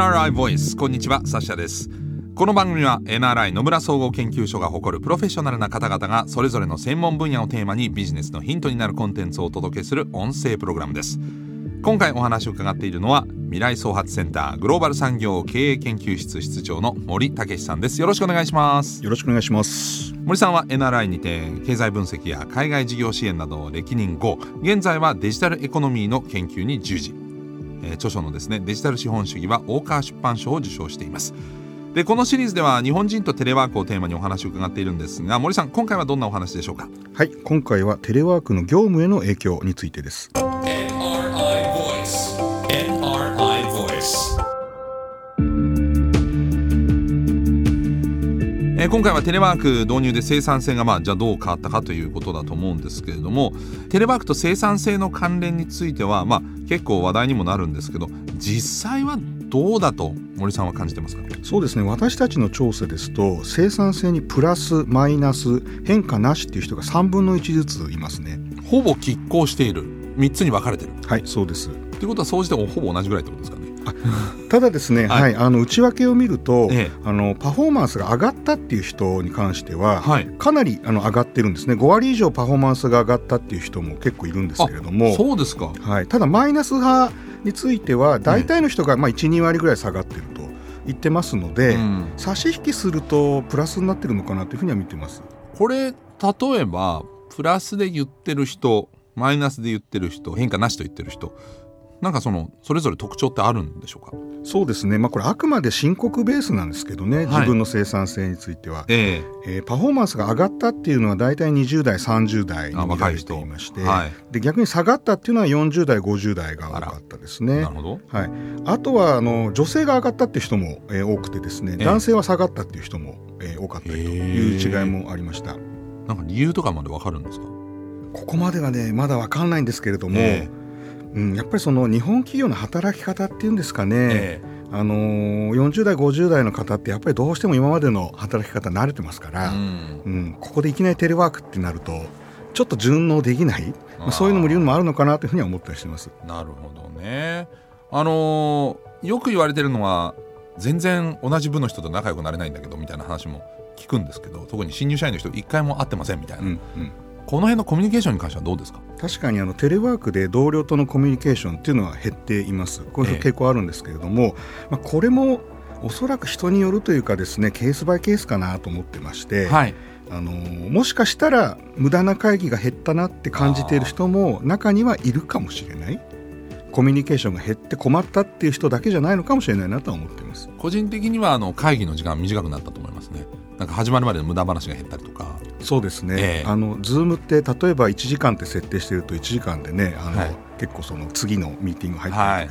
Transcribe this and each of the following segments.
NRI Voice こんにちはサッシャです。この番組は NRI 野村総合研究所が誇るプロフェッショナルな方々がそれぞれの専門分野をテーマにビジネスのヒントになるコンテンツをお届けする音声プログラムです。今回お話を伺っているのは未来創発センターグローバル産業経営研究室室長の森武さんです。よろしくお願いします。よろしくお願いします。森さんは NRI にて経済分析や海外事業支援などを歴任後現在はデジタルエコノミーの研究に従事え、著書のですねデジタル資本主義は大川出版賞を受賞しています。でこのシリーズでは日本人とテレワークをテーマにお話を伺っているんですが森さん今回はどんなお話でしょうか？はい今回はテレワークの業務への影響についてです。えー、今回はテレワーク導入で生産性がまあじゃあどう変わったかということだと思うんですけれどもテレワークと生産性の関連についてはまあ結構話題にもなるんですけど実際はどうだと森さんは感じてますか？そうですね。私たちの調査ですと生産性にプラスマイナス変化なしっていう人が3分の1ずついますね。ほぼ拮抗している。3つに分かれてる。はいそうです。ということは総じてほぼ同じぐらいってことですか？ねただですね、はい、はい、あの内訳を見ると、ええ、あのパフォーマンスが上がったっていう人に関しては、はい、かなりあの上がってるんですね。5割以上パフォーマンスが上がったっていう人も結構いるんですけれども。そうですか、はい、ただマイナス派については大体の人がまあ12割ぐらい下がってると言ってますので、うん、差し引きするとプラスになってるのかなというふうには見てます。これ例えばプラスで言ってる人マイナスで言ってる人変化なしと言ってる人なんかそのそれぞれ特徴ってあるんでしょうか？そうですね、まあ、これあくまで申告ベースなんですけどね、はい、自分の生産性については、えー、えー、パフォーマンスが上がったっていうのは大体20代30代に見られていまして、はい、で逆に下がったっていうのは40代50代が多かったですね。なるほど。はい、あとはあの女性が上がったっていう人も、えー、多くてですね、男性は下がったっていう人も、えー、多かったりという違いもありました。なんか理由とかまでわかるんですか？ここまではねまだわかんないんですけれども、えーうん、やっぱりその日本企業の働き方っていうんですかね、ええ、あのー、40代50代の方ってやっぱりどうしても今までの働き方慣れてますから、うん、うん、ここでいきなりテレワークってなるとちょっと順応できない、まあ、そういうのも理由もあるのかなというふうには思ったりしてます。なるほどね。あのー、よく言われてるのは全然同じ部の人と仲良くなれないんだけどみたいな話も聞くんですけど特に新入社員の人一回も会ってませんみたいな、うんうんこの辺のコミュニケーションに関してはどうですか？確かにあのテレワークで同僚とのコミュニケーションっていうのは減っています。こういう傾向あるんですけれども、ええ、まあ、これもおそらく人によるというかですねケースバイケースかなと思ってまして、はい、あのもしかしたら無駄な会議が減ったなって感じている人も中にはいるかもしれない。コミュニケーションが減って困ったっていう人だけじゃないのかもしれないなと思っています。個人的にはあの会議の時間短くなったと思いますね。なんか始まるまでの無駄話が減ったりとかそうですね、えー、あのズームって例えば1時間って設定してると1時間でねあの、はい、結構その次のミーティング入って、はい。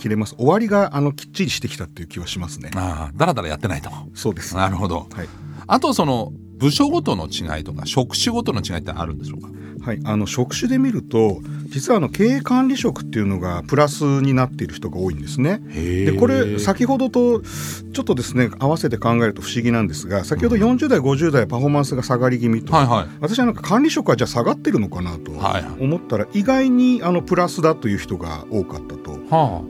切れます。終わりがあのきっちりしてきたっていう気はしますね。ああだらだらやってないと。そうです。なるほど、はい、あとその部署ごとの違いとか職種ごとの違いってあるんでしょうか？はい、あの職種で見ると実はあの経営管理職っていうのがプラスになっている人が多いんですね。でこれ先ほどとちょっとですね合わせて考えると不思議なんですが先ほど40代50代パフォーマンスが下がり気味と、はいはい、私はなんか管理職はじゃあ下がってるのかなと思ったら、意外にあのプラスだという人が多かった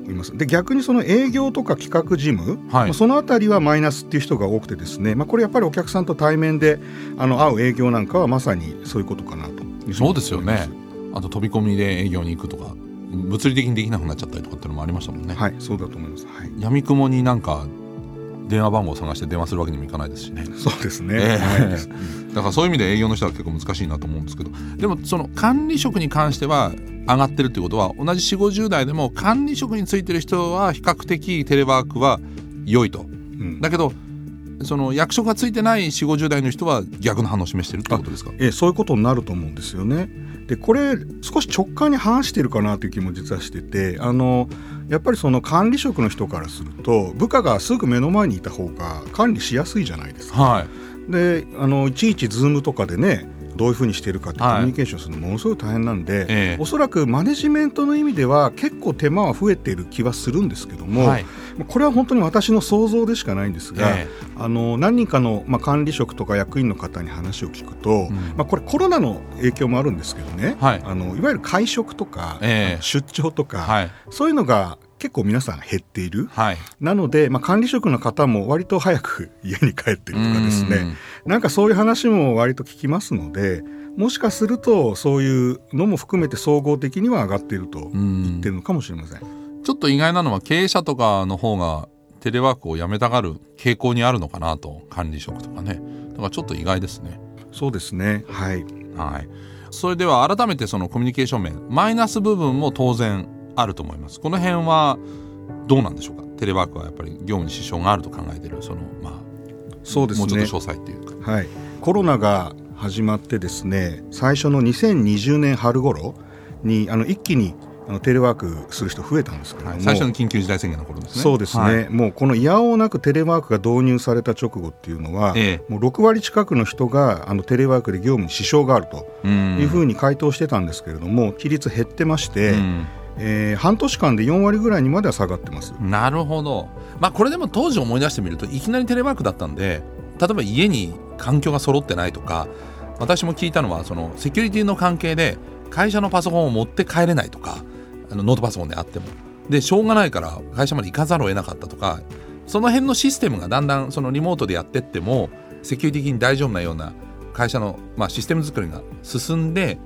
います。で逆にその営業とか企画事務、はい、そのあたりはマイナスっていう人が多くてですね、まあ、これやっぱりお客さんと対面であの会う営業なんかはまさにそういうことかなと。そうですよね。あと飛び込みで営業に行くとか物理的にできなくなっちゃったりとかっていうのもありましたもんね。はいそうだと思います、はい、闇雲になんか電話番号を探して電話するわけにもいかないですしね。そうですね、えー、だからそういう意味で営業の人は結構難しいなと思うんですけど。でもその管理職に関しては上がってるっていうことは同じ4 5 0代でも管理職についてる人は比較的テレワークは良いと、うん、だけどその役職がついてない4 5 0代の人は逆の反応を示してるってことですか？ええ、そういうことになると思うんですよね。でこれ少し直感に反しているかなという気も実はしててあのやっぱりその管理職の人からすると部下がすぐ目の前にいた方が管理しやすいじゃないですか。はい、であのいちいちズームとかでねどういうふうにしているかってコミュニケーションするのものすごい大変なんで、はいおそらくマネジメントの意味では結構手間は増えている気はするんですけども、はい、これは本当に私の想像でしかないんですが、えー、あの何人かの、まあ、管理職とか役員の方に話を聞くと、うん、まあ、これコロナの影響もあるんですけどね、はい、あのいわゆる会食とか、えー、出張とか、はい、そういうのが結構皆さん減っている、はい、なので、まあ、管理職の方も割と早く家に帰ってるとかですねなんかそういう話も割と聞きますのでもしかするとそういうのも含めて総合的には上がっていると言ってるのかもしれません。ちょっと意外なのは経営者とかの方がテレワークをやめたがる傾向にあるのかなと管理職とかね。だからちょっと意外ですね。そうですね。はい、はい、それでは改めてそのコミュニケーション面マイナス部分も当然あると思います。この辺はどうなんでしょうか？テレワークはやっぱり業務に支障があると考えているそのまあそうですね。もうちょっと詳細っていう。か、はい、コロナが始まってですね最初の2020年春頃にあの一気にあのテレワークする人増えたんですけども、はい、最初の緊急事態宣言の頃ですね。そうですね、はい、もうこのいやおうなくテレワークが導入された直後っていうのは、ええ、もう6割近くの人があのテレワークで業務に支障があるというふうに回答してたんですけれども比率減ってまして、えー、半年間で4割ぐらいにまでは下がってます。なるほど、まあ、これでも当時思い出してみるといきなりテレワークだったんで例えば家に環境が揃ってないとか私も聞いたのはそのセキュリティの関係で会社のパソコンを持って帰れないとかあのノートパソコンであっても。でしょうがないから会社まで行かざるを得なかったとかその辺のシステムがだんだんそのリモートでやってってもセキュリティ的に大丈夫なような会社の、まあ、システム作りが進んで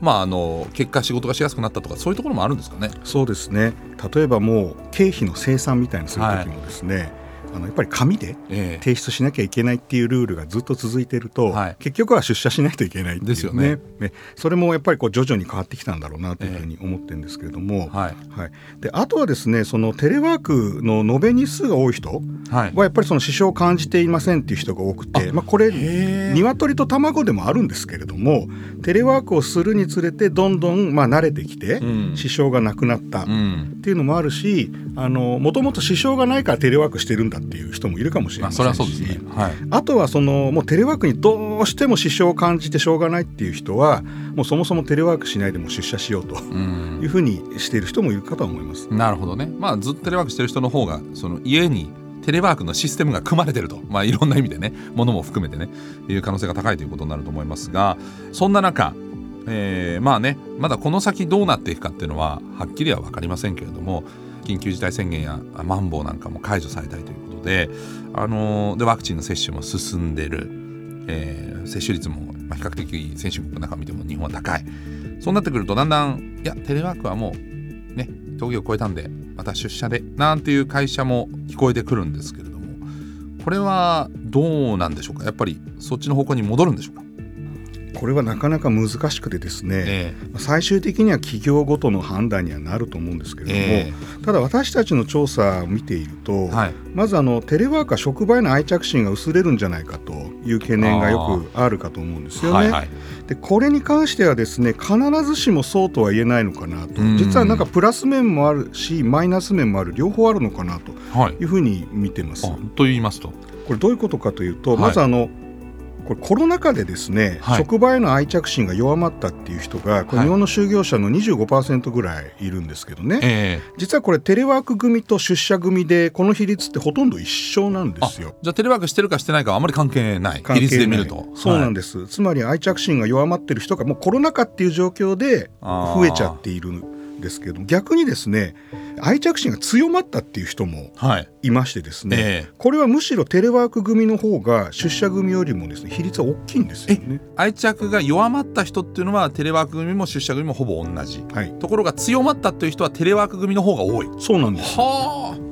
まあ、あの結果仕事がしやすくなったとかそういうところもあるんですかね。そうですね。例えばもう経費の生産みたいなする時もですね、はいあのやっぱり紙で提出しなきゃいけないっていうルールがずっと続いていると、はい、結局は出社しないといけないっていう、ね、ですよね。ね。それもやっぱりこう徐々に変わってきたんだろうなというふうに思ってるんですけれども、えー、はい。はい、であとはですねそのテレワークの延べ日数が多い人はやっぱりその支障を感じていませんっていう人が多くて、まあ、これ鶏と卵でもあるんですけれどもテレワークをするにつれてどんどんまあ慣れてきて、支障がなくなったっていうのもあるしもともと支障がないからテレワークしてるんだっていう人もいるかもしれませんし、ね。はい、あとはそのもうテレワークにどうしても支障を感じてしょうがないっていう人はもうそもそもテレワークしないでも出社しようというふうにしている人もいるかと思います。なるほどね、まあ、ずっとテレワークしてる人の方がその家にテレワークのシステムが組まれてると、まあ、いろんな意味でねものも含めてねいう可能性が高いということになると思いますがそんな中えー、まあねまだこの先どうなっていくかっていうのははっきりは分かりませんけれども緊急事態宣言やマンボウなんかも解除されたりということで,、あの、でワクチンの接種も進んでる、えー、接種率も比較的先進国の中見ても日本は高い。そうなってくるとだんだんいやテレワークはもうね峠を越えたんでまた出社でなんていう会社も聞こえてくるんですけれどもこれはどうなんでしょうか？やっぱりそっちの方向に戻るんでしょうか？これはなかなか難しくてですね、えー、最終的には企業ごとの判断にはなると思うんですけれども、えー、ただ私たちの調査を見ていると、はい、まずあのテレワークは職場への愛着心が薄れるんじゃないかという懸念がよくあるかと思うんですよね。はいはい、でこれに関してはですね必ずしもそうとは言えないのかなと。実はなんかプラス面もあるしマイナス面もある両方あるのかなとい。うふうに見てます。はい、と言いますと。これどういうことかというと、まずあのこれコロナ禍でですね、はい、職場への愛着心が弱まったっていう人がこれ日本の就業者の25%ぐらいいるんですけどね、えー、実はこれテレワーク組と出社組でこの比率ってほとんど一緒なんですよ。じゃあテレワークしてるかしてないかはあまり関係ない。比率で見ると。そうなんです、はい、つまり愛着心が弱まってる人がもうコロナ禍っていう状況で増えちゃっているですけど逆にですね愛着心が強まったっていう人もい。ましてですね、はいえ。ー、これはむしろテレワーク組の方が出社組よりもですね比率は大きいんですよね。愛着が弱まった人っていうのはテレワーク組も出社組もほぼ同じ、はい、ところが強まったという人はテレワーク組の方が多い。そうなんです。はあ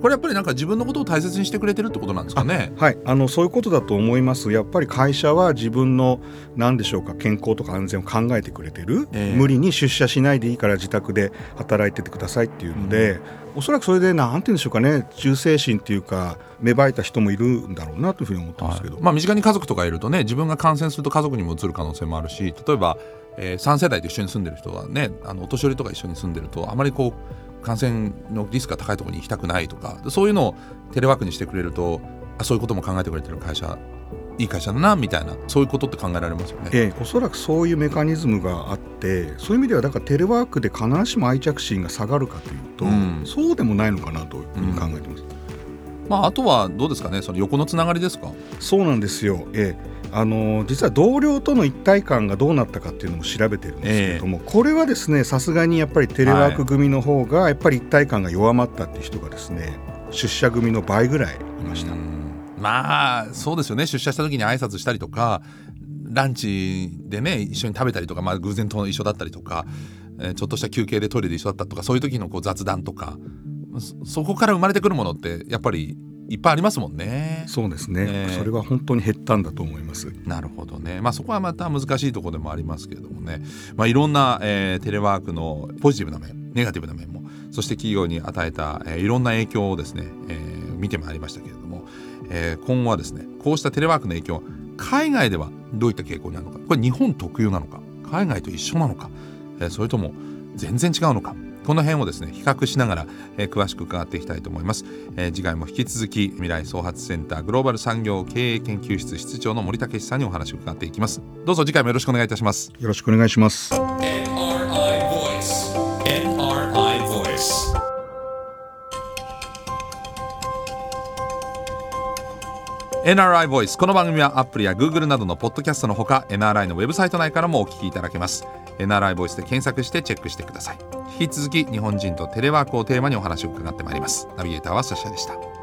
これやっぱりなんか自分のことを大切にしてくれてるってことなんですかね？はい、あのそういうことだと思います。やっぱり会社は自分の何でしょうか健康とか安全を考えてくれてる、えー、無理に出社しないでいいから自宅で働いててくださいっていうので、うん、おそらくそれでなんて言うんでしょうかね。忠誠心っていうか芽生えた人もいるんだろうなというふうに思ってますけど、はい、まあ身近に家族とかいるとね自分が感染すると家族にもうつる可能性もあるし例えばえー、3世代と一緒に住んでる人はねあのお年寄りとか一緒に住んでるとあまりこう感染のリスクが高いところに行きたくないとかそういうのをテレワークにしてくれるとあそういうことも考えてくれてる会社いい会社だなみたいなそういうことって考えられますよね、ええ、おそらくそういうメカニズムがあってそういう意味ではだからテレワークで必ずしも愛着心が下がるかというと、うん、そうでもないのかなというふうに考えてます。うまあ、あとはどうですかねその横のつながりですか？そうなんですよ、ええ。あの実は同僚との一体感がどうなったかっていうのも調べてるんですけれども、えー、これはですねさすがにやっぱりテレワーク組の方がやっぱり一体感が弱まったっていう人がですね出社組の倍ぐらいいました。まあそうですよね。出社した時に挨拶したりとかランチでね一緒に食べたりとか、まあ、偶然と一緒だったりとか、えー、ちょっとした休憩でトイレで一緒だったとかそういう時のこう雑談とかそこから生まれてくるものってやっぱりいっぱいありますもんね。そうですね、えー、それは本当に減ったんだと思います。なるほどね。まあそこはまた難しいところでもありますけれどもね。まあいろんな、えー、テレワークのポジティブな面、ネガティブな面も、そして企業に与えた、えー、いろんな影響をですね、えー、見てまいりましたけれども、えー、今後はですね、こうしたテレワークの影響、海外ではどういった傾向にあるのか、これ日本特有なのか、海外と一緒なのか、えー、それとも全然違うのか。この辺をですね比較しながら、えー、詳しく伺っていきたいと思います、えー、次回も引き続き未来創発センターグローバル産業経営研究室室長の森武さんにお話を伺っていきます。どうぞ次回もよろしくお願いいたします。よろしくお願いします。NRI ボイスこの番組はアップルや Google などのポッドキャストのほか NRI のウェブサイト内からもお聞きいただけます。NRI ボイスで検索してチェックしてください。引き続き日本人とテレワークをテーマにお話を伺ってまいります。ナビゲーターはサシャでした。